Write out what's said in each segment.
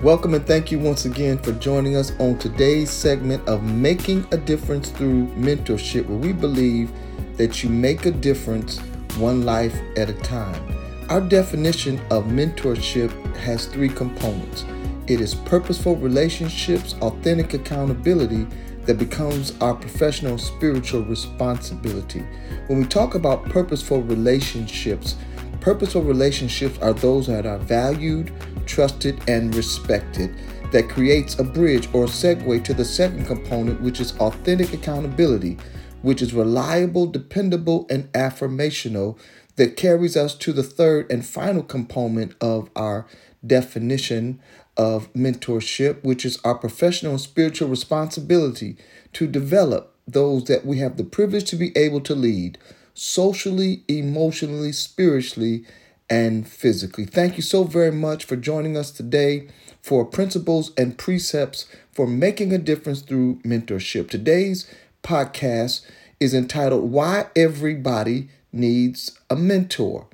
Welcome and thank you once again for joining us on today's segment of Making a Difference Through Mentorship, where we believe that you make a difference one life at a time. Our definition of mentorship has three components it is purposeful relationships, authentic accountability that becomes our professional spiritual responsibility. When we talk about purposeful relationships, purposeful relationships are those that are valued, trusted, and respected. That creates a bridge or segue to the second component, which is authentic accountability, which is reliable, dependable, and affirmational, that carries us to the third and final component of our definition of mentorship, which is our professional and spiritual responsibility to develop those that we have the privilege to be able to lead socially, emotionally, spiritually, and physically. Thank you so very much for joining us today for principles and precepts for making a difference through mentorship. Today's podcast is entitled Why Everybody Needs a Mentor.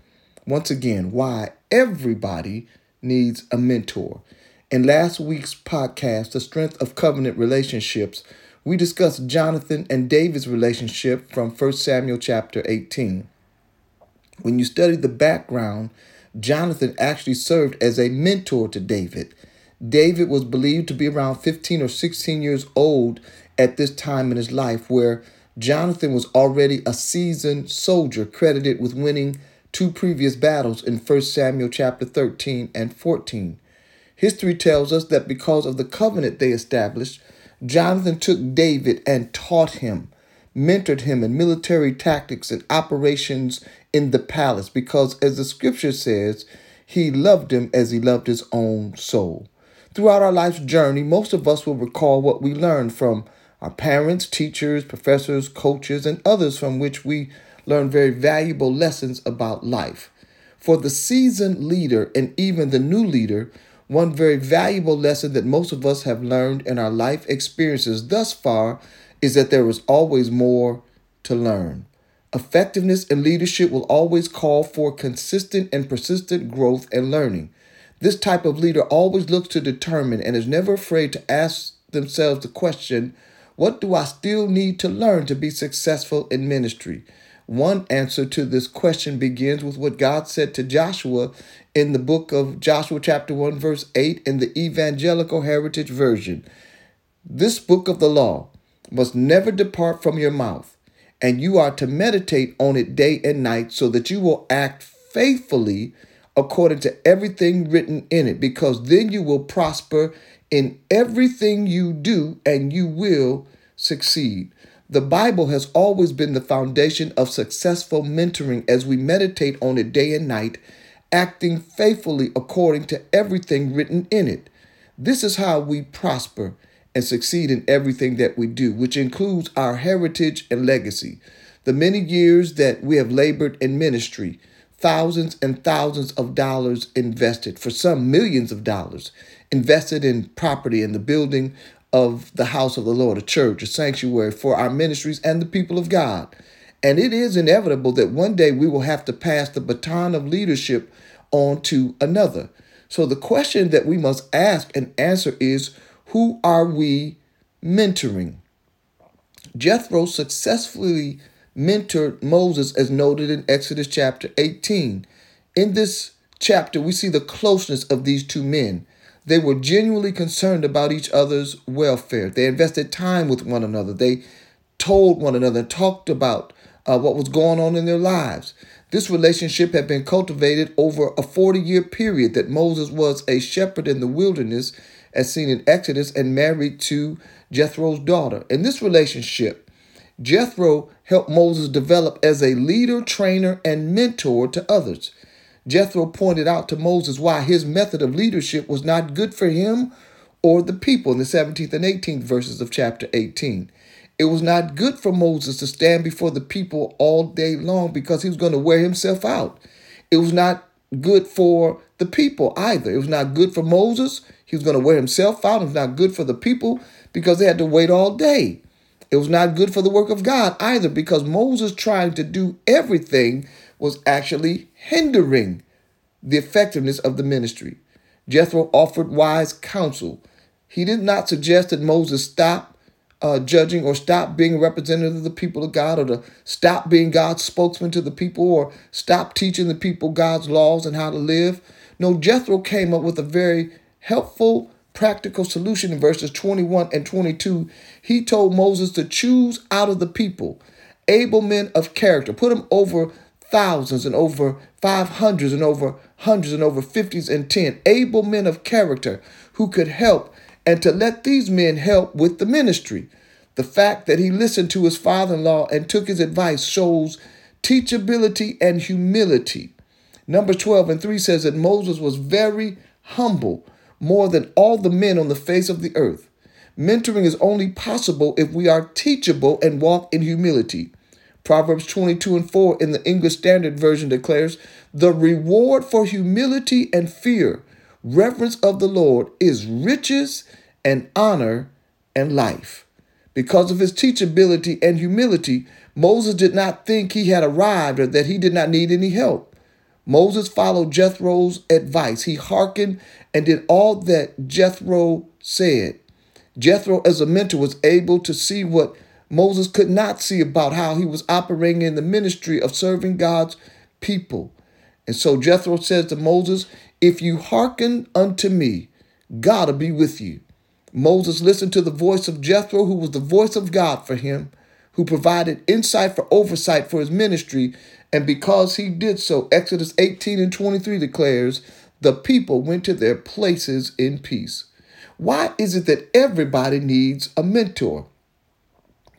Once again, why everybody needs a mentor. In last week's podcast, The Strength of Covenant Relationships, we discussed Jonathan and David's relationship from 1 Samuel chapter 18. When you study the background, Jonathan actually served as a mentor to David. David was believed to be around 15 or 16 years old at this time in his life, where Jonathan was already a seasoned soldier, credited with winning two previous battles in 1 Samuel chapter 13 and 14. History tells us that because of the covenant they established, Jonathan took David and taught him, mentored him in military tactics and operations in the palace because, as the scripture says, he loved him as he loved his own soul. Throughout our life's journey, most of us will recall what we learned from our parents, teachers, professors, coaches, and others from which we learn very valuable lessons about life. For the seasoned leader and even the new leader, one very valuable lesson that most of us have learned in our life experiences thus far is that there is always more to learn. Effectiveness in leadership will always call for consistent and persistent growth and learning. This type of leader always looks to determine and is never afraid to ask themselves the question what do I still need to learn to be successful in ministry? One answer to this question begins with what God said to Joshua in the book of Joshua, chapter 1, verse 8, in the Evangelical Heritage Version. This book of the law must never depart from your mouth and you are to meditate on it day and night so that you will act faithfully according to everything written in it, because then you will prosper in everything you do and you will succeed. The Bible has always been the foundation of successful mentoring as we meditate on it day and night, acting faithfully according to everything written in it. This is how we prosper and succeed in everything that we do, which includes our heritage and legacy. The many years that we have labored in ministry, thousands and thousands of dollars invested, for some millions of dollars, invested in property and the building of the house of the Lord, a church, a sanctuary for our ministries and the people of God. And it is inevitable that one day we will have to pass the baton of leadership on to another. So the question that we must ask and answer is who are we mentoring? Jethro successfully mentored Moses, as noted in Exodus chapter 18. In this chapter, we see the closeness of these two men. They were genuinely concerned about each other's welfare. They invested time with one another. They told one another, talked about uh, what was going on in their lives. This relationship had been cultivated over a 40 year period that Moses was a shepherd in the wilderness as seen in Exodus, and married to Jethro's daughter. In this relationship, Jethro helped Moses develop as a leader, trainer, and mentor to others. Jethro pointed out to Moses why his method of leadership was not good for him or the people in the 17th and 18th verses of chapter 18. It was not good for Moses to stand before the people all day long because he was going to wear himself out. It was not good for the people either. It was not good for Moses. He was going to wear himself out. It was not good for the people because they had to wait all day. It was not good for the work of God either because Moses trying to do everything was actually hindering the effectiveness of the ministry. Jethro offered wise counsel. He did not suggest that Moses stop uh, judging or stop being a representative of the people of God or to stop being God's spokesman to the people or stop teaching the people God's laws and how to live. No, Jethro came up with a very helpful, practical solution in verses 21 and 22. He told Moses to choose out of the people able men of character, put them over thousands and over five hundreds and over hundreds and over fifties and ten, able men of character who could help, and to let these men help with the ministry. The fact that he listened to his father in law and took his advice shows teachability and humility. Number 12 and 3 says that Moses was very humble, more than all the men on the face of the earth. Mentoring is only possible if we are teachable and walk in humility. Proverbs 22 and 4 in the English Standard Version declares, The reward for humility and fear, reverence of the Lord, is riches and honor and life. Because of his teachability and humility, Moses did not think he had arrived or that he did not need any help. Moses followed Jethro's advice. He hearkened and did all that Jethro said. Jethro, as a mentor, was able to see what Moses could not see about how he was operating in the ministry of serving God's people. And so Jethro says to Moses, If you hearken unto me, God will be with you. Moses listened to the voice of Jethro, who was the voice of God for him, who provided insight for oversight for his ministry. And because he did so, Exodus 18 and 23 declares, the people went to their places in peace. Why is it that everybody needs a mentor?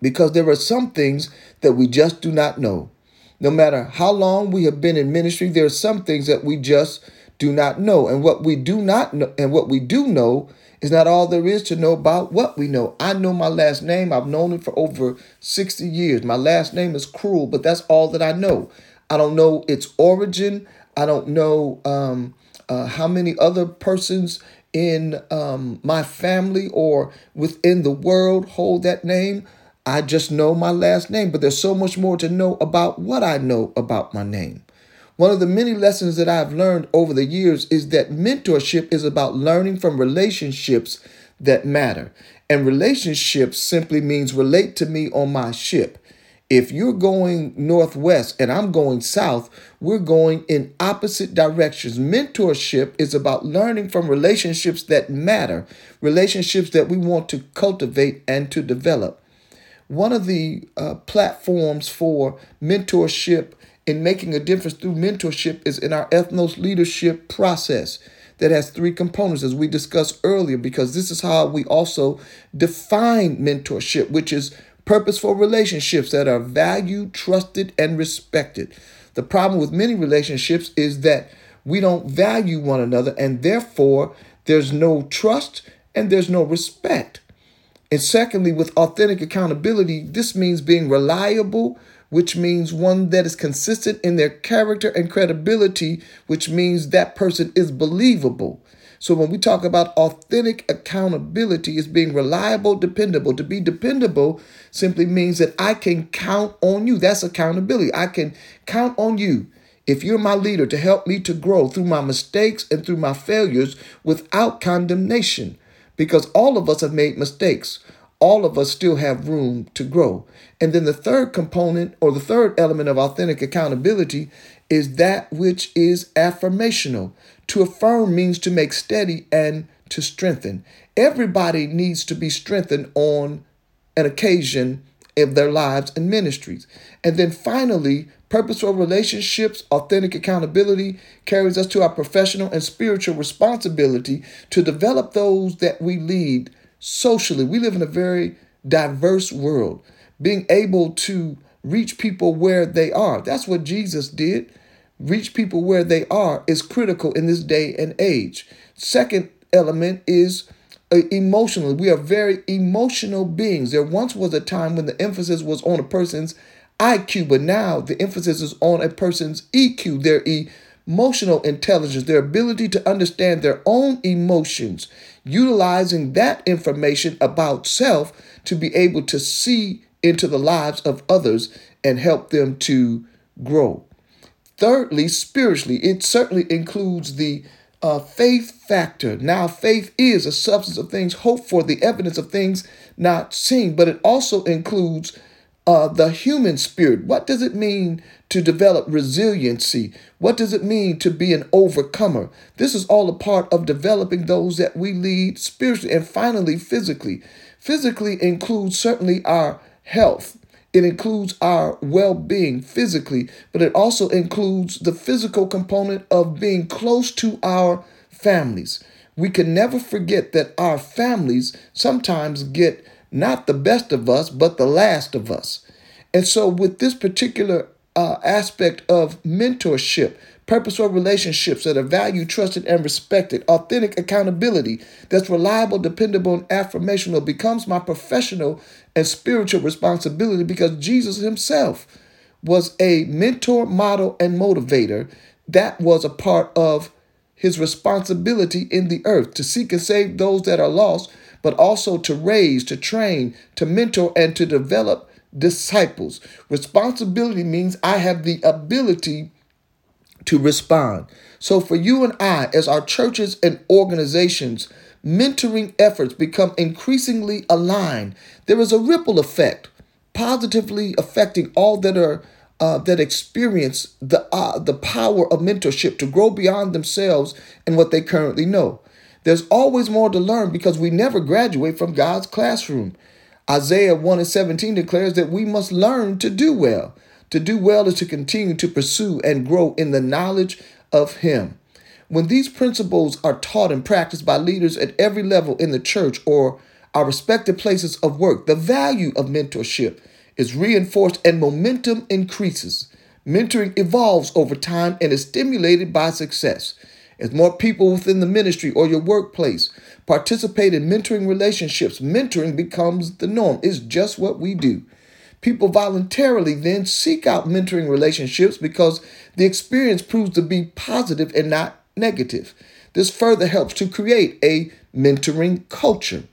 because there are some things that we just do not know. No matter how long we have been in ministry, there are some things that we just do not know. And what we do not know, and what we do know is not all there is to know about what we know. I know my last name. I've known it for over 60 years. My last name is Cruel, but that's all that I know. I don't know its origin. I don't know um, uh, how many other persons in um, my family or within the world hold that name. I just know my last name, but there's so much more to know about what I know about my name. One of the many lessons that I've learned over the years is that mentorship is about learning from relationships that matter. And relationships simply means relate to me on my ship. If you're going northwest and I'm going south, we're going in opposite directions. Mentorship is about learning from relationships that matter, relationships that we want to cultivate and to develop. One of the uh, platforms for mentorship in making a difference through mentorship is in our ethnos leadership process that has three components as we discussed earlier because this is how we also define mentorship which is purposeful relationships that are valued trusted and respected. The problem with many relationships is that we don't value one another and therefore there's no trust and there's no respect. And secondly, with authentic accountability, this means being reliable, which means one that is consistent in their character and credibility, which means that person is believable. So when we talk about authentic accountability, is being reliable, dependable. To be dependable simply means that I can count on you. That's accountability. I can count on you. If you're my leader to help me to grow through my mistakes and through my failures without condemnation because all of us have made mistakes. All of us still have room to grow. And then the third component or the third element of authentic accountability is that which is affirmational. To affirm means to make steady and to strengthen. Everybody needs to be strengthened on an occasion of their lives and ministries. And then finally, purposeful relationships, authentic accountability carries us to our professional and spiritual responsibility to develop those that we lead socially. We live in a very diverse world. Being able to reach people where they are. That's what Jesus did. Reach people where they are is critical in this day and age. Second element is uh, emotionally. We are very emotional beings. There once was a time when the emphasis was on a person's IQ, but now the emphasis is on a person's EQ, their emotional intelligence, their ability to understand their own emotions, utilizing that information about self to be able to see into the lives of others and help them to grow. Thirdly, spiritually, it certainly includes the uh, faith factor. Now, faith is a substance of things hoped for, the evidence of things not seen, but it also includes uh, the human spirit. What does it mean to develop resiliency? What does it mean to be an overcomer? This is all a part of developing those that we lead spiritually and finally physically. Physically includes certainly our health. It includes our well being physically, but it also includes the physical component of being close to our families. We can never forget that our families sometimes get not the best of us, but the last of us. And so, with this particular uh, aspect of mentorship, purposeful relationships that are valued, trusted, and respected, authentic accountability that's reliable, dependable, and affirmational becomes my professional and spiritual responsibility because Jesus himself was a mentor, model, and motivator. That was a part of his responsibility in the earth to seek and save those that are lost, but also to raise, to train, to mentor, and to develop disciples. Responsibility means I have the ability to respond. So, for you and I, as our churches and organizations, mentoring efforts become increasingly aligned. There is a ripple effect, positively affecting all that are uh, that experience the uh, the power of mentorship to grow beyond themselves and what they currently know. There's always more to learn because we never graduate from God's classroom. Isaiah 1 and 17 declares that we must learn to do well. To do well is to continue to pursue and grow in the knowledge of Him. When these principles are taught and practiced by leaders at every level in the church or our respective places of work, the value of mentorship is reinforced and momentum increases. Mentoring evolves over time and is stimulated by success. As more people within the ministry or your workplace participate in mentoring relationships, mentoring becomes the norm. It's just what we do. People voluntarily then seek out mentoring relationships because the experience proves to be positive and not negative. This further helps to create a mentoring culture.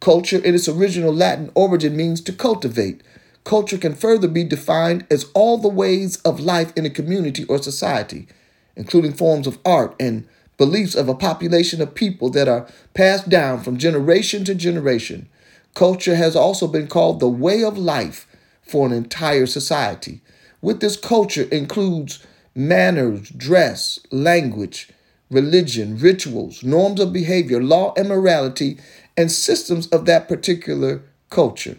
Culture, in its original Latin origin, means to cultivate. Culture can further be defined as all the ways of life in a community or society, including forms of art and beliefs of a population of people that are passed down from generation to generation. Culture has also been called the way of life for an entire society. With this culture includes manners, dress, language, religion, rituals, norms of behavior, law and morality, and systems of that particular culture.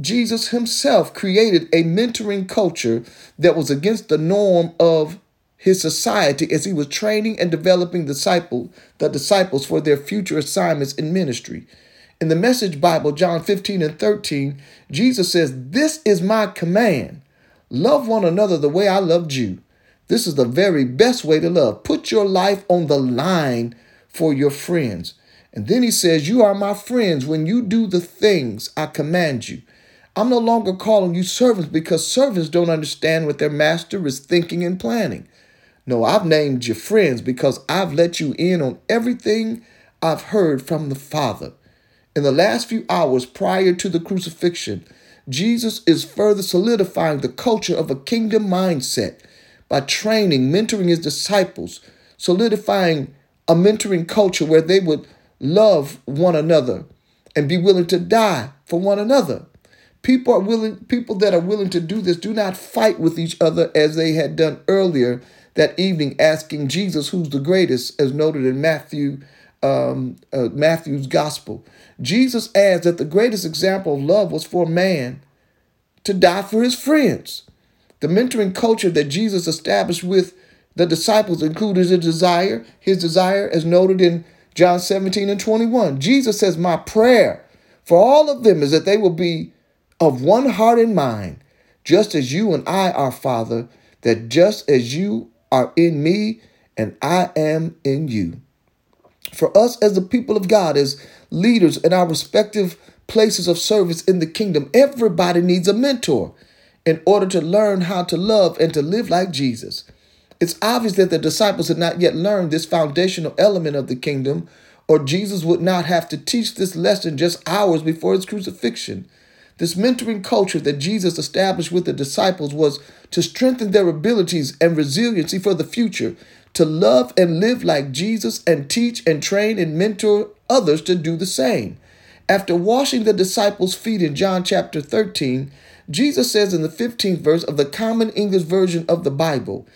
Jesus himself created a mentoring culture that was against the norm of his society as he was training and developing disciple, the disciples for their future assignments in ministry. In the Message Bible, John 15 and 13, Jesus says, This is my command. Love one another the way I loved you. This is the very best way to love. Put your life on the line for your friends. And then he says, You are my friends when you do the things I command you. I'm no longer calling you servants because servants don't understand what their master is thinking and planning. No, I've named you friends because I've let you in on everything I've heard from the Father. In the last few hours prior to the crucifixion, Jesus is further solidifying the culture of a kingdom mindset by training, mentoring his disciples, solidifying a mentoring culture where they would love one another and be willing to die for one another. People are willing people that are willing to do this do not fight with each other as they had done earlier that evening asking Jesus who's the greatest as noted in Matthew um, uh, Matthew's gospel. Jesus adds that the greatest example of love was for a man to die for his friends. The mentoring culture that Jesus established with the disciples included his desire, his desire as noted in John 17 and 21. Jesus says, My prayer for all of them is that they will be of one heart and mind, just as you and I are, Father, that just as you are in me and I am in you for us as the people of God, as leaders in our respective places of service in the kingdom, everybody needs a mentor in order to learn how to love and to live like Jesus. It's obvious that the disciples had not yet learned this foundational element of the kingdom, or Jesus would not have to teach this lesson just hours before his crucifixion. This mentoring culture that Jesus established with the disciples was to strengthen their abilities and resiliency for the future, to love and live like Jesus and teach and train and mentor others to do the same. After washing the disciples' feet in John chapter 13, Jesus says in the 15th verse of the Common English Version of the Bible,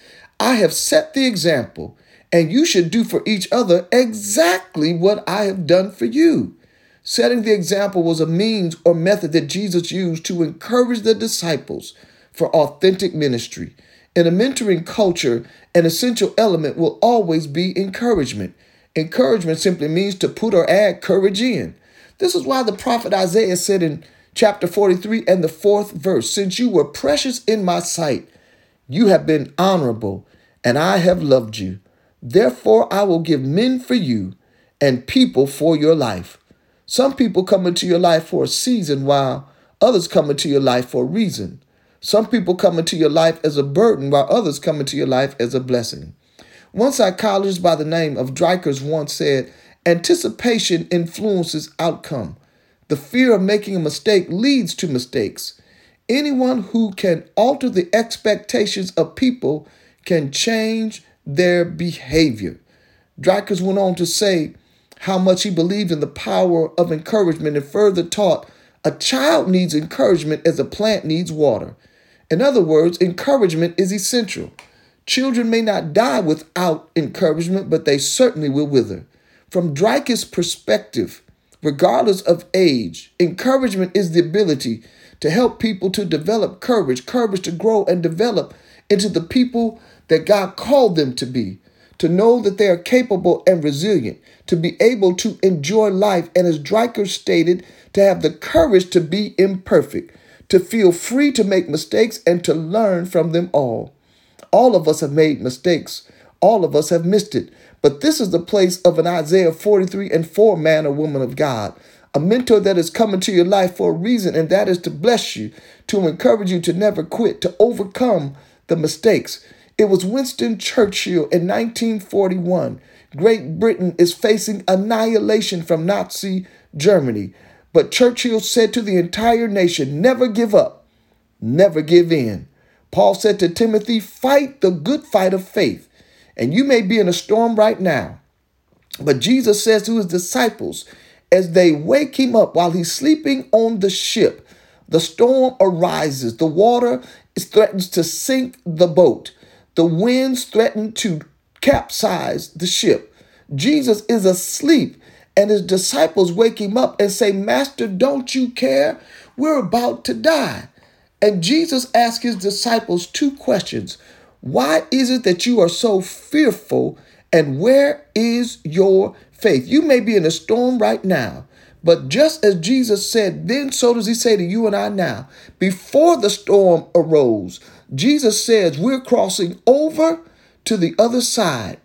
I have set the example, and you should do for each other exactly what I have done for you. Setting the example was a means or method that Jesus used to encourage the disciples for authentic ministry. In a mentoring culture, an essential element will always be encouragement. Encouragement simply means to put or add courage in. This is why the prophet Isaiah said in chapter 43 and the fourth verse Since you were precious in my sight, you have been honorable, and I have loved you. Therefore, I will give men for you and people for your life. Some people come into your life for a season, while others come into your life for a reason. Some people come into your life as a burden, while others come into your life as a blessing. One psychologist by the name of Dreikurs once said, Anticipation influences outcome. The fear of making a mistake leads to mistakes. Anyone who can alter the expectations of people can change their behavior. Dreikurs went on to say, how much he believed in the power of encouragement and further taught a child needs encouragement as a plant needs water. In other words, encouragement is essential. Children may not die without encouragement, but they certainly will wither. From Dreikurs' perspective, regardless of age, encouragement is the ability to help people to develop courage, courage to grow and develop into the people that God called them to be to know that they are capable and resilient, to be able to enjoy life, and as Dreikurs stated, to have the courage to be imperfect, to feel free to make mistakes and to learn from them all. All of us have made mistakes. All of us have missed it. But this is the place of an Isaiah 43 and 4 man or woman of God, a mentor that is coming to your life for a reason, and that is to bless you, to encourage you to never quit, to overcome the mistakes. It was Winston Churchill in 1941. Great Britain is facing annihilation from Nazi Germany. But Churchill said to the entire nation, never give up, never give in. Paul said to Timothy, fight the good fight of faith. And you may be in a storm right now. But Jesus says to his disciples, as they wake him up while he's sleeping on the ship, the storm arises. The water threatens to sink the boat. The winds threaten to capsize the ship. Jesus is asleep, and his disciples wake him up and say, Master, don't you care? We're about to die. And Jesus asks his disciples two questions Why is it that you are so fearful? And where is your faith? You may be in a storm right now. But just as Jesus said, then so does he say to you and I now. Before the storm arose, Jesus says we're crossing over to the other side.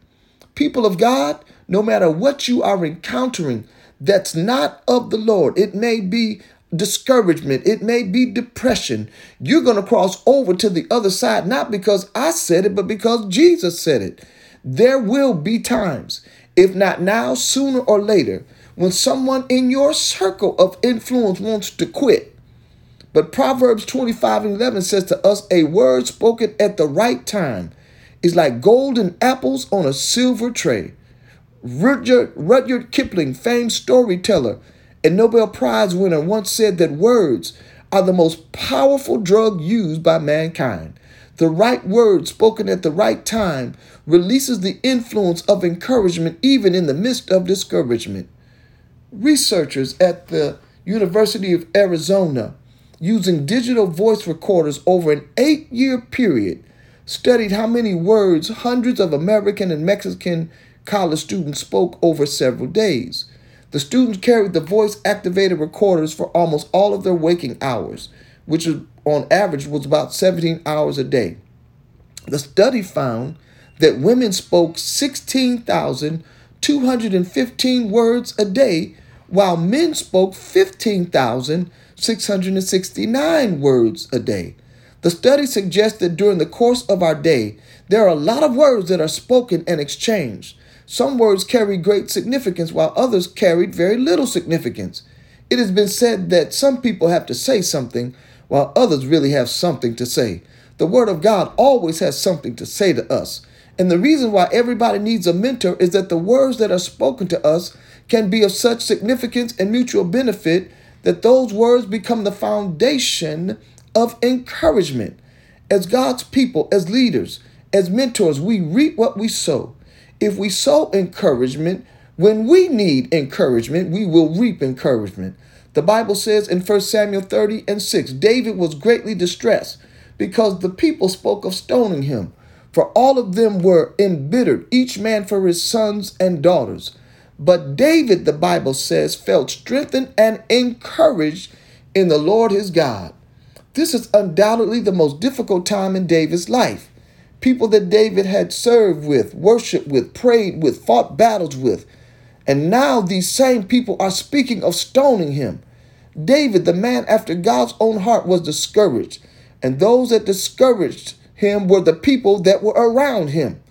People of God, no matter what you are encountering that's not of the Lord, it may be discouragement, it may be depression. You're going to cross over to the other side, not because I said it, but because Jesus said it. There will be times, if not now, sooner or later, when someone in your circle of influence wants to quit but Proverbs 25 and 11 says to us, a word spoken at the right time is like golden apples on a silver tray. Rudyard, Rudyard Kipling, famed storyteller and Nobel Prize winner, once said that words are the most powerful drug used by mankind. The right word spoken at the right time releases the influence of encouragement even in the midst of discouragement. Researchers at the University of Arizona using digital voice recorders over an eight year period, studied how many words hundreds of American and Mexican college students spoke over several days. The students carried the voice activated recorders for almost all of their waking hours, which on average was about 17 hours a day. The study found that women spoke 16,215 words a day, while men spoke 15,000 669 words a day. The study suggests that during the course of our day, there are a lot of words that are spoken and exchanged. Some words carry great significance while others carried very little significance. It has been said that some people have to say something while others really have something to say. The Word of God always has something to say to us. And the reason why everybody needs a mentor is that the words that are spoken to us can be of such significance and mutual benefit that those words become the foundation of encouragement. As God's people, as leaders, as mentors, we reap what we sow. If we sow encouragement, when we need encouragement, we will reap encouragement. The Bible says in 1 Samuel 30 and 6 David was greatly distressed because the people spoke of stoning him. For all of them were embittered, each man for his sons and daughters. But David, the Bible says, felt strengthened and encouraged in the Lord his God. This is undoubtedly the most difficult time in David's life. People that David had served with, worshiped with, prayed with, fought battles with. And now these same people are speaking of stoning him. David, the man after God's own heart, was discouraged. And those that discouraged him were the people that were around him.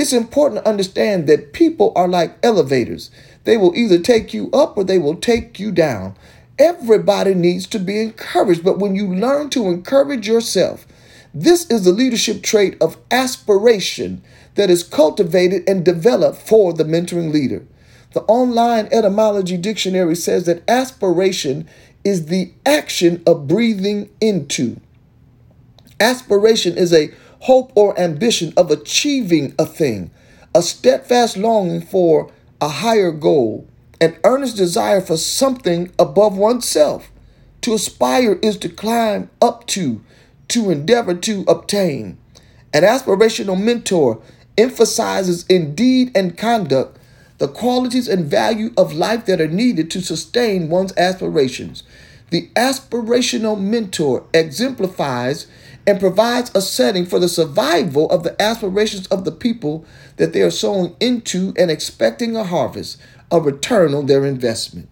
It's important to understand that people are like elevators. They will either take you up or they will take you down. Everybody needs to be encouraged, but when you learn to encourage yourself, this is the leadership trait of aspiration that is cultivated and developed for the mentoring leader. The online etymology dictionary says that aspiration is the action of breathing into. Aspiration is a hope or ambition of achieving a thing, a steadfast longing for a higher goal, an earnest desire for something above oneself. To aspire is to climb up to, to endeavor to obtain. An aspirational mentor emphasizes in deed and conduct the qualities and value of life that are needed to sustain one's aspirations. The aspirational mentor exemplifies and provides a setting for the survival of the aspirations of the people that they are sowing into and expecting a harvest, a return on their investment.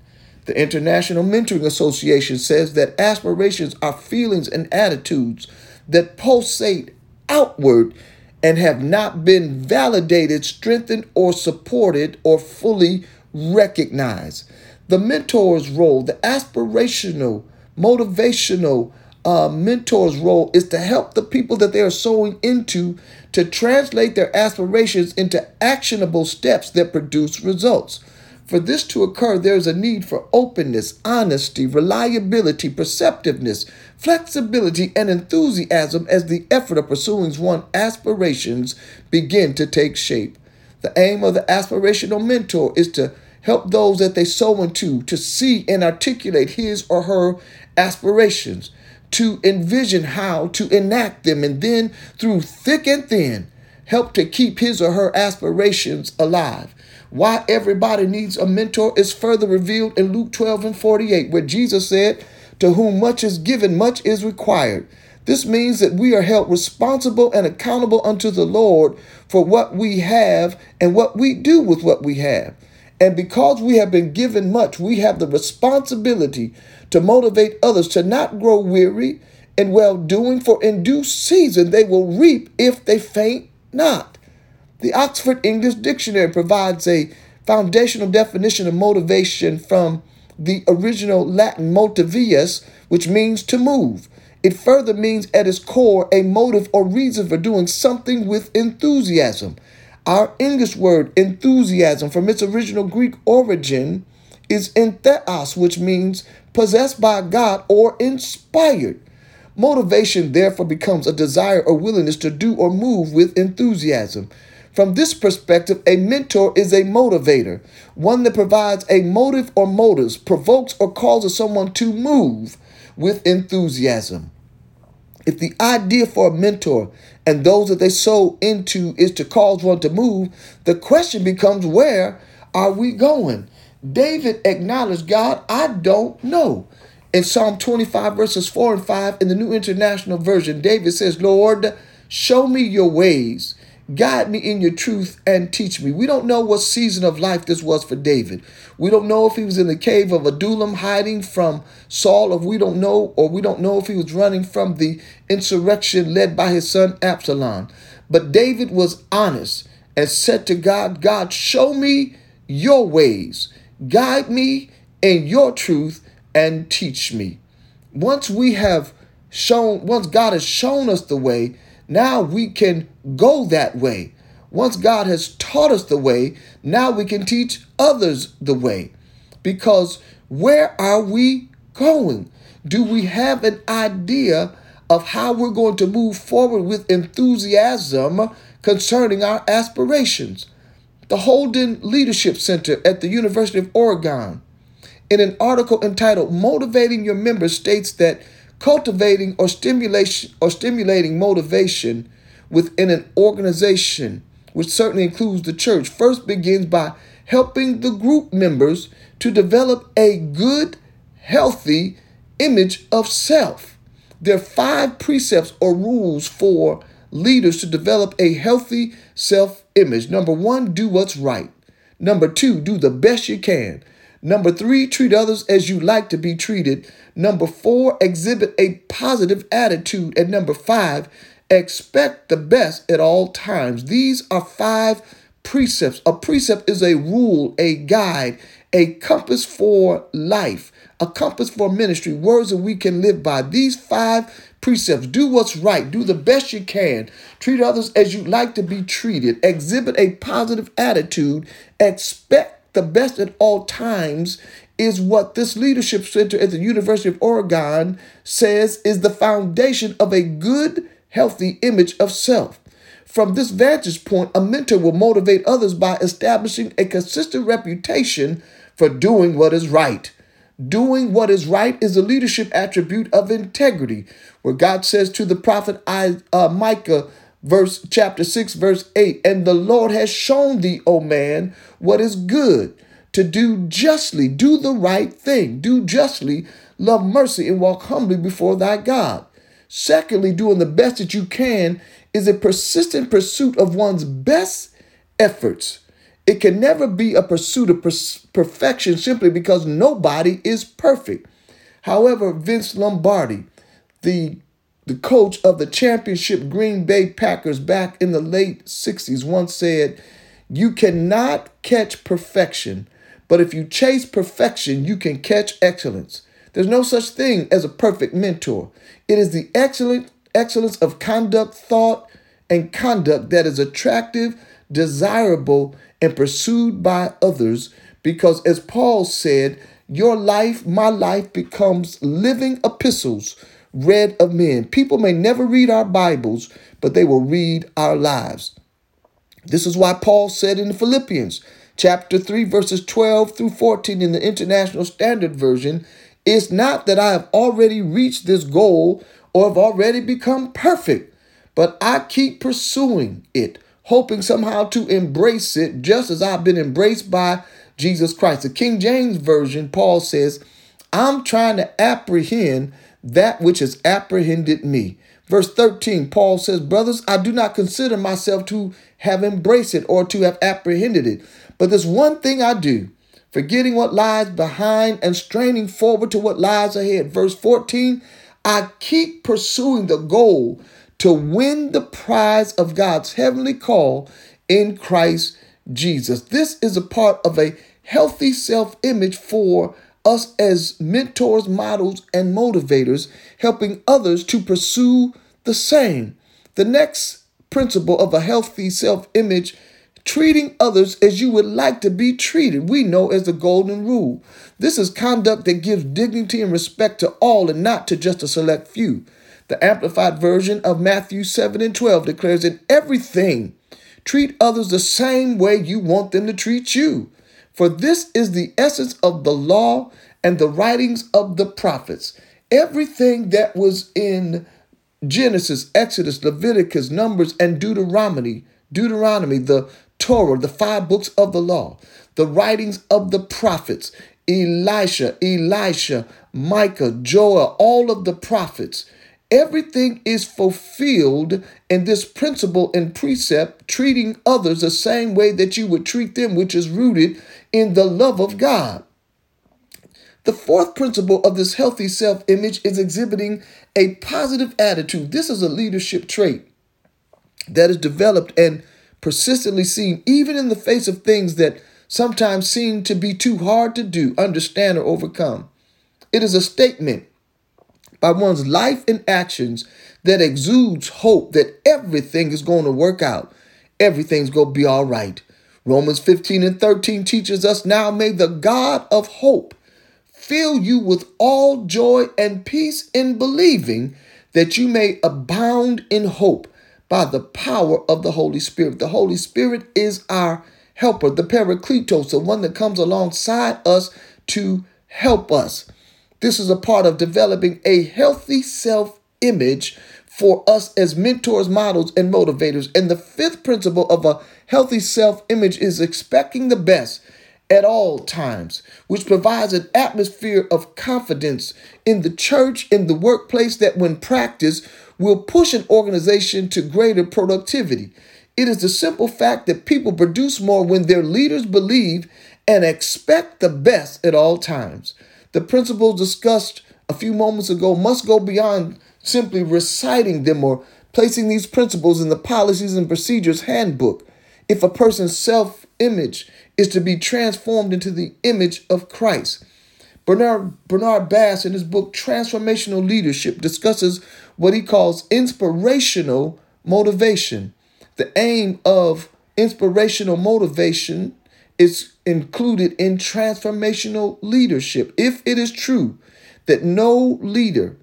The International Mentoring Association says that aspirations are feelings and attitudes that pulsate outward and have not been validated, strengthened, or supported or fully recognized. The mentor's role, the aspirational, motivational, uh, mentor's role is to help the people that they are sowing into to translate their aspirations into actionable steps that produce results. For this to occur, there is a need for openness, honesty, reliability, perceptiveness, flexibility, and enthusiasm as the effort of pursuing one's aspirations begin to take shape. The aim of the aspirational mentor is to help those that they sow into to see and articulate his or her aspirations to envision how to enact them, and then through thick and thin, help to keep his or her aspirations alive. Why everybody needs a mentor is further revealed in Luke 12 and 48, where Jesus said, To whom much is given, much is required. This means that we are held responsible and accountable unto the Lord for what we have and what we do with what we have. And because we have been given much, we have the responsibility to motivate others to not grow weary in well doing, for in due season they will reap if they faint not. The Oxford English Dictionary provides a foundational definition of motivation from the original Latin motivius, which means to move. It further means at its core a motive or reason for doing something with enthusiasm. Our English word enthusiasm, from its original Greek origin, is entheos, which means possessed by God or inspired. Motivation therefore becomes a desire or willingness to do or move with enthusiasm. From this perspective, a mentor is a motivator, one that provides a motive or motives, provokes or causes someone to move with enthusiasm. If the idea for a mentor and those that they sow into is to cause one to move, the question becomes where are we going? David acknowledged, God, I don't know. In Psalm 25, verses 4 and 5, in the New International Version, David says, Lord, show me your ways. Guide me in your truth and teach me. We don't know what season of life this was for David. We don't know if he was in the cave of Adullam hiding from Saul, or we don't know, or we don't know if he was running from the insurrection led by his son Absalom. But David was honest and said to God, God, show me your ways. Guide me in your truth and teach me. Once we have shown, once God has shown us the way, now we can go that way. Once God has taught us the way, now we can teach others the way. Because where are we going? Do we have an idea of how we're going to move forward with enthusiasm concerning our aspirations? The Holden Leadership Center at the University of Oregon, in an article entitled Motivating Your Members, states that cultivating or stimulation or stimulating motivation within an organization, which certainly includes the church, first begins by helping the group members to develop a good, healthy image of self. There are five precepts or rules for leaders to develop a healthy self image. Number one, do what's right. Number two, do the best you can. Number three, treat others as you like to be treated. Number four, exhibit a positive attitude. And number five, expect the best at all times. These are five precepts. A precept is a rule, a guide, a compass for life, a compass for ministry, words that we can live by. These five precepts do what's right, do the best you can, treat others as you like to be treated, exhibit a positive attitude, expect the best at all times is what this leadership center at the University of Oregon says is the foundation of a good, healthy image of self. From this vantage point, a mentor will motivate others by establishing a consistent reputation for doing what is right. Doing what is right is a leadership attribute of integrity, where God says to the prophet uh, Micah, verse chapter 6 verse 8 and the lord has shown thee o man what is good to do justly do the right thing do justly love mercy and walk humbly before thy god. Secondly doing the best that you can is a persistent pursuit of one's best efforts. It can never be a pursuit of perfection simply because nobody is perfect. However vince lombardi the the coach of the championship Green Bay Packers back in the late 60s once said, You cannot catch perfection, but if you chase perfection, you can catch excellence. There's no such thing as a perfect mentor. It is the excellent excellence of conduct, thought, and conduct that is attractive, desirable, and pursued by others because as Paul said, your life, my life becomes living epistles read of men. People may never read our Bibles, but they will read our lives. This is why Paul said in the Philippians chapter 3 verses 12 through 14 in the International Standard Version, it's not that I have already reached this goal or have already become perfect, but I keep pursuing it, hoping somehow to embrace it just as I've been embraced by Jesus Christ. The King James Version, Paul says, I'm trying to apprehend that which has apprehended me. Verse 13, Paul says, Brothers, I do not consider myself to have embraced it or to have apprehended it. But there's one thing I do, forgetting what lies behind and straining forward to what lies ahead. Verse 14, I keep pursuing the goal to win the prize of God's heavenly call in Christ Jesus. This is a part of a healthy self image for us as mentors, models, and motivators, helping others to pursue the same. The next principle of a healthy self image treating others as you would like to be treated, we know as the golden rule. This is conduct that gives dignity and respect to all and not to just a select few. The amplified version of Matthew 7 and 12 declares in everything, treat others the same way you want them to treat you. For this is the essence of the law and the writings of the prophets. Everything that was in Genesis, Exodus, Leviticus, Numbers, and Deuteronomy, Deuteronomy, the Torah, the five books of the law, the writings of the prophets, Elisha, Elisha, Micah, Joel, all of the prophets. Everything is fulfilled in this principle and precept, treating others the same way that you would treat them, which is rooted in the love of God. The fourth principle of this healthy self image is exhibiting a positive attitude. This is a leadership trait that is developed and persistently seen even in the face of things that sometimes seem to be too hard to do, understand, or overcome. It is a statement by one's life and actions that exudes hope that everything is going to work out. everything's going to be all right. Romans 15 and 13 teaches us now may the God of hope fill you with all joy and peace in believing that you may abound in hope by the power of the Holy Spirit. The Holy Spirit is our helper, the Paracletos, the one that comes alongside us to help us. This is a part of developing a healthy self image for us as mentors, models, and motivators. And the fifth principle of a healthy self image is expecting the best at all times, which provides an atmosphere of confidence in the church, in the workplace, that when practiced will push an organization to greater productivity. It is the simple fact that people produce more when their leaders believe and expect the best at all times. The principles discussed a few moments ago must go beyond simply reciting them or placing these principles in the policies and procedures handbook. If a person's self image is to be transformed into the image of Christ. Bernard, Bernard Bass, in his book Transformational Leadership, discusses what he calls inspirational motivation. The aim of inspirational motivation is included in transformational leadership. If it is true that no leader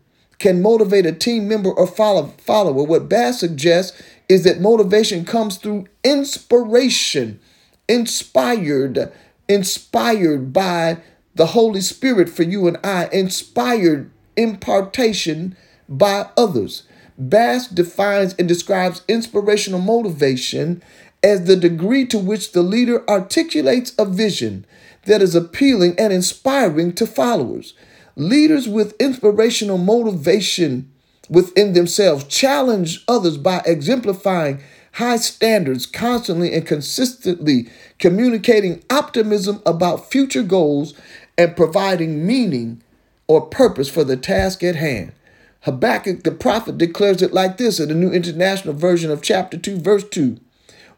can motivate a team member or follow, follower, what Bass suggests is that motivation comes through inspiration inspired, inspired by the Holy Spirit for you and I, inspired impartation by others. Bass defines and describes inspirational motivation as the degree to which the leader articulates a vision that is appealing and inspiring to followers. Leaders with inspirational motivation within themselves challenge others by exemplifying high standards, constantly and consistently communicating optimism about future goals and providing meaning or purpose for the task at hand. Habakkuk the prophet declares it like this in the New International Version of chapter 2, verse 2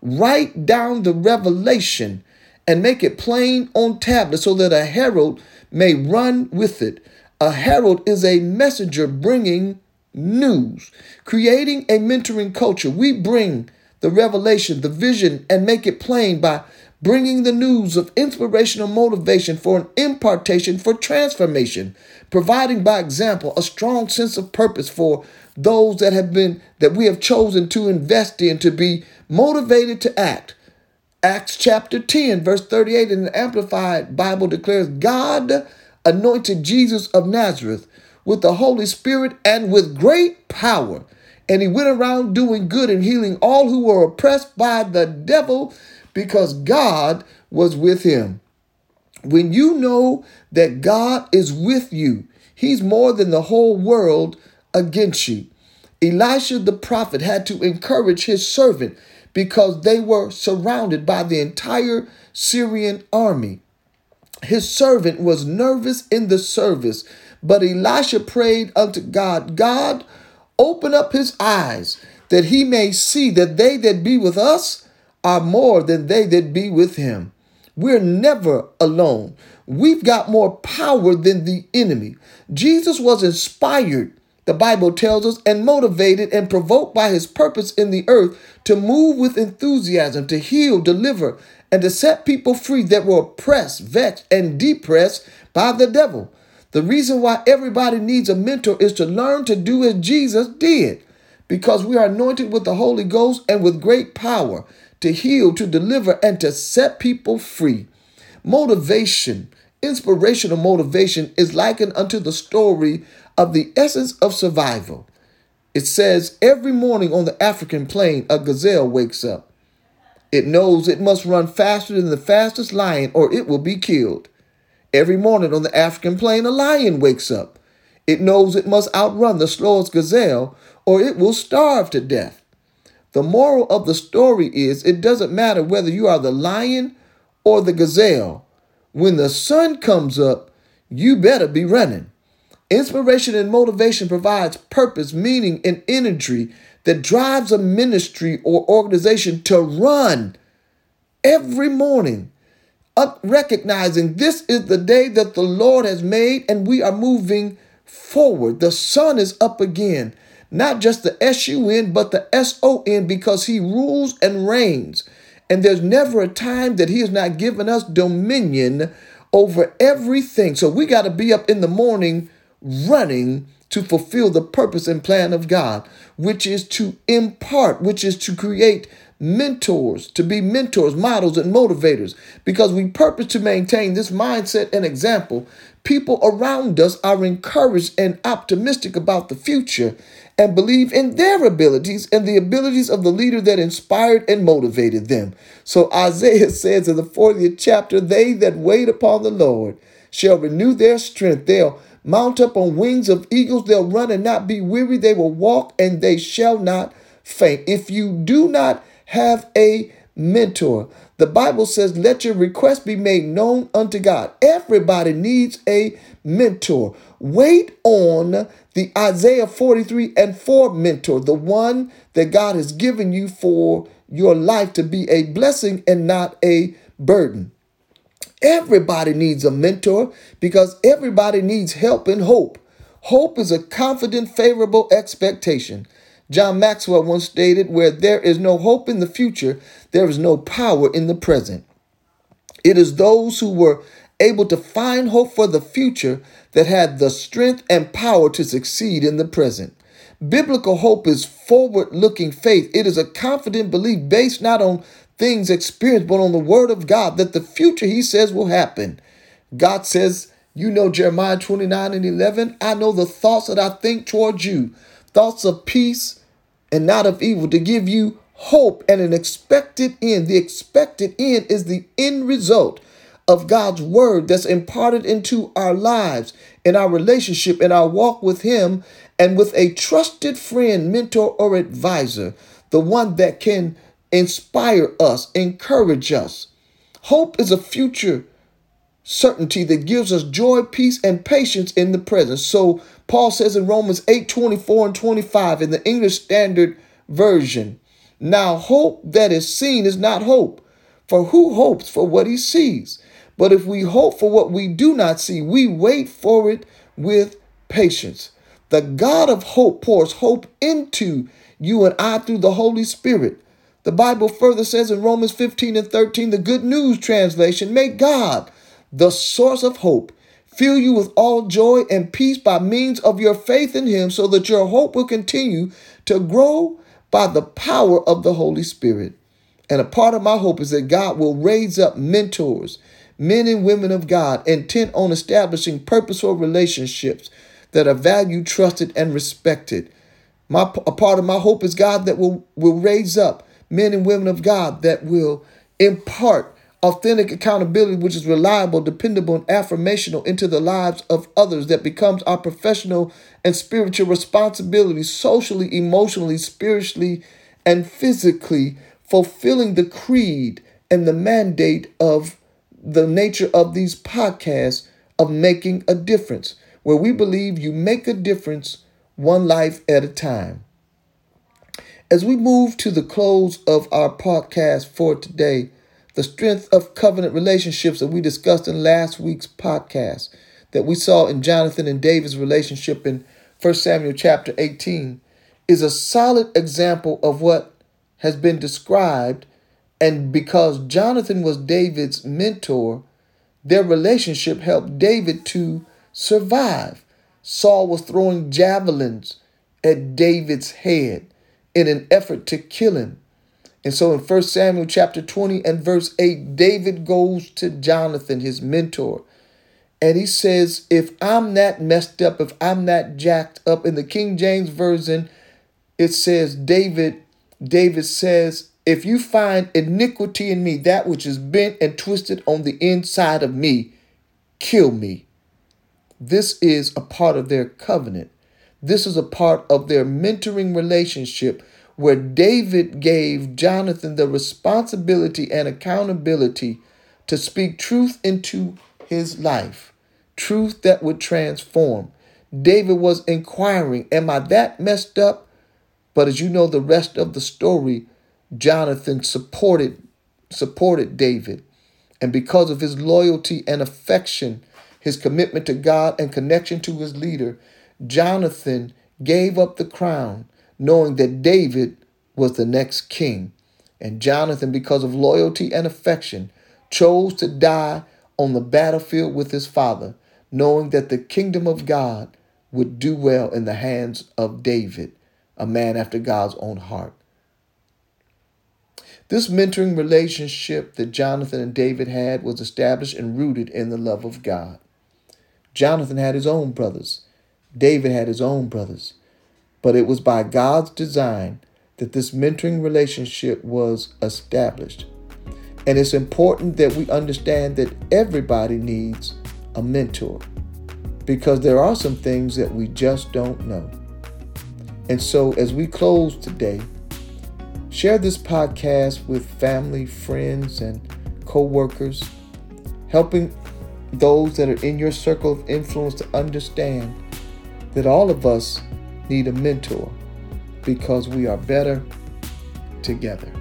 Write down the revelation and make it plain on tablets so that a herald may run with it. A herald is a messenger bringing news. Creating a mentoring culture, we bring the revelation, the vision, and make it plain by bringing the news of inspirational motivation for an impartation for transformation, providing by example a strong sense of purpose for those that have been that we have chosen to invest in to be motivated to act. Acts chapter 10, verse 38 in the Amplified Bible declares God anointed Jesus of Nazareth with the Holy Spirit and with great power and he went around doing good and healing all who were oppressed by the devil because God was with him. When you know that God is with you, he's more than the whole world against you. Elisha the prophet had to encourage his servant because they were surrounded by the entire Syrian army. His servant was nervous in the service, but Elisha prayed unto God, God, open up his eyes that he may see that they that be with us are more than they that be with him. We're never alone. We've got more power than the enemy. Jesus was inspired, the Bible tells us, and motivated and provoked by his purpose in the earth to move with enthusiasm, to heal, deliver, and to set people free that were oppressed, vexed, and depressed by the devil. The reason why everybody needs a mentor is to learn to do as Jesus did, because we are anointed with the Holy Ghost and with great power to heal, to deliver, and to set people free. Motivation, inspirational motivation, is likened unto the story of the essence of survival. It says, Every morning on the African plain, a gazelle wakes up. It knows it must run faster than the fastest lion or it will be killed. Every morning on the African plain, a lion wakes up. It knows it must outrun the slowest gazelle or it will starve to death. The moral of the story is it doesn't matter whether you are the lion or the gazelle. When the sun comes up, you better be running. Inspiration and motivation provides purpose, meaning, and energy that drives a ministry or organization to run every morning up recognizing this is the day that the Lord has made and we are moving forward. The sun is up again. not just the S U N, but the S O N, because he rules and reigns. And there's never a time that he has not given us dominion over everything. So we got to be up in the morning running to fulfill the purpose and plan of God, which is to impart, which is to create mentors, to be mentors, models, and motivators, because we purpose to maintain this mindset and example. People around us are encouraged and optimistic about the future and believe in their abilities and the abilities of the leader that inspired and motivated them. So Isaiah says in the 40th chapter, They that wait upon the Lord shall renew their strength. They'll mount up on wings of eagles. They'll run and not be weary. They will walk and they shall not faint. If you do not have a mentor, the Bible says, Let your request be made known unto God. Everybody needs a mentor. Wait on the Isaiah 43 and 4 mentor, the one that God has given you for your life to be a blessing and not a burden. Everybody needs a mentor because everybody needs help and hope. Hope is a confident, favorable expectation. John Maxwell once stated, Where there is no hope in the future, there is no power in the present. It is those who were able to find hope for the future that had the strength and power to succeed in the present. Biblical hope is forward looking faith. It is a confident belief based not on things experienced, but on the word of God that the future, he says, will happen. God says, you know, Jeremiah 29 and 11, I know the thoughts that I think towards you, thoughts of peace and not of evil, to give you hope and an expected end. The expected end is the end result of God's word that's imparted into our lives, in our relationship, in our walk with Him, and with a trusted friend, mentor, or advisor, the one that can inspire us, encourage us. Hope is a future certainty that gives us joy, peace, and patience in the present. So Paul says in Romans 8 24 and 25 in the English Standard Version, now hope that is seen is not hope, for who hopes for what he sees? But if we hope for what we do not see, we wait for it with patience. The God of hope pours hope into you and I through the Holy Spirit. The Bible further says in Romans 15 and 13, the Good News translation, may God, the source of hope, fill you with all joy and peace by means of your faith in Him, so that your hope will continue to grow by the power of the Holy Spirit. And a part of my hope is that God will raise up mentors men and women of God intent on establishing purposeful relationships that are valued, trusted, and respected. My, a part of my hope is God that will, will raise up men and women of God that will impart authentic accountability, which is reliable, dependable, and affirmational into the lives of others, that becomes our professional and spiritual responsibility, socially, emotionally, spiritually, and physically, fulfilling the creed and the mandate of the nature of these podcasts of making a difference, where we believe you make a difference one life at a time. As we move to the close of our podcast for today, the strength of covenant relationships that we discussed in last week's podcast, that we saw in Jonathan and David's relationship in 1 Samuel chapter 18, is a solid example of what has been described and because Jonathan was David's mentor, their relationship helped David to survive. Saul was throwing javelins at David's head in an effort to kill him. And so in 1 Samuel chapter 20 and verse 8, David goes to Jonathan, his mentor, and he says, If I'm not messed up, if I'm not jacked up, in the King James Version, it says, David, David says, if you find iniquity in me, that which is bent and twisted on the inside of me, kill me. This is a part of their covenant. This is a part of their mentoring relationship where David gave Jonathan the responsibility and accountability to speak truth into his life, truth that would transform. David was inquiring, Am I that messed up? But as you know, the rest of the story, Jonathan supported supported David. And because of his loyalty and affection, his commitment to God and connection to his leader, Jonathan gave up the crown, knowing that David was the next king. And Jonathan, because of loyalty and affection, chose to die on the battlefield with his father, knowing that the kingdom of God would do well in the hands of David, a man after God's own heart. This mentoring relationship that Jonathan and David had was established and rooted in the love of God. Jonathan had his own brothers, David had his own brothers, but it was by God's design that this mentoring relationship was established. And it's important that we understand that everybody needs a mentor because there are some things that we just don't know. And so, as we close today, share this podcast with family, friends, and co workers, helping those that are in your circle of influence to understand that all of us need a mentor because we are better together.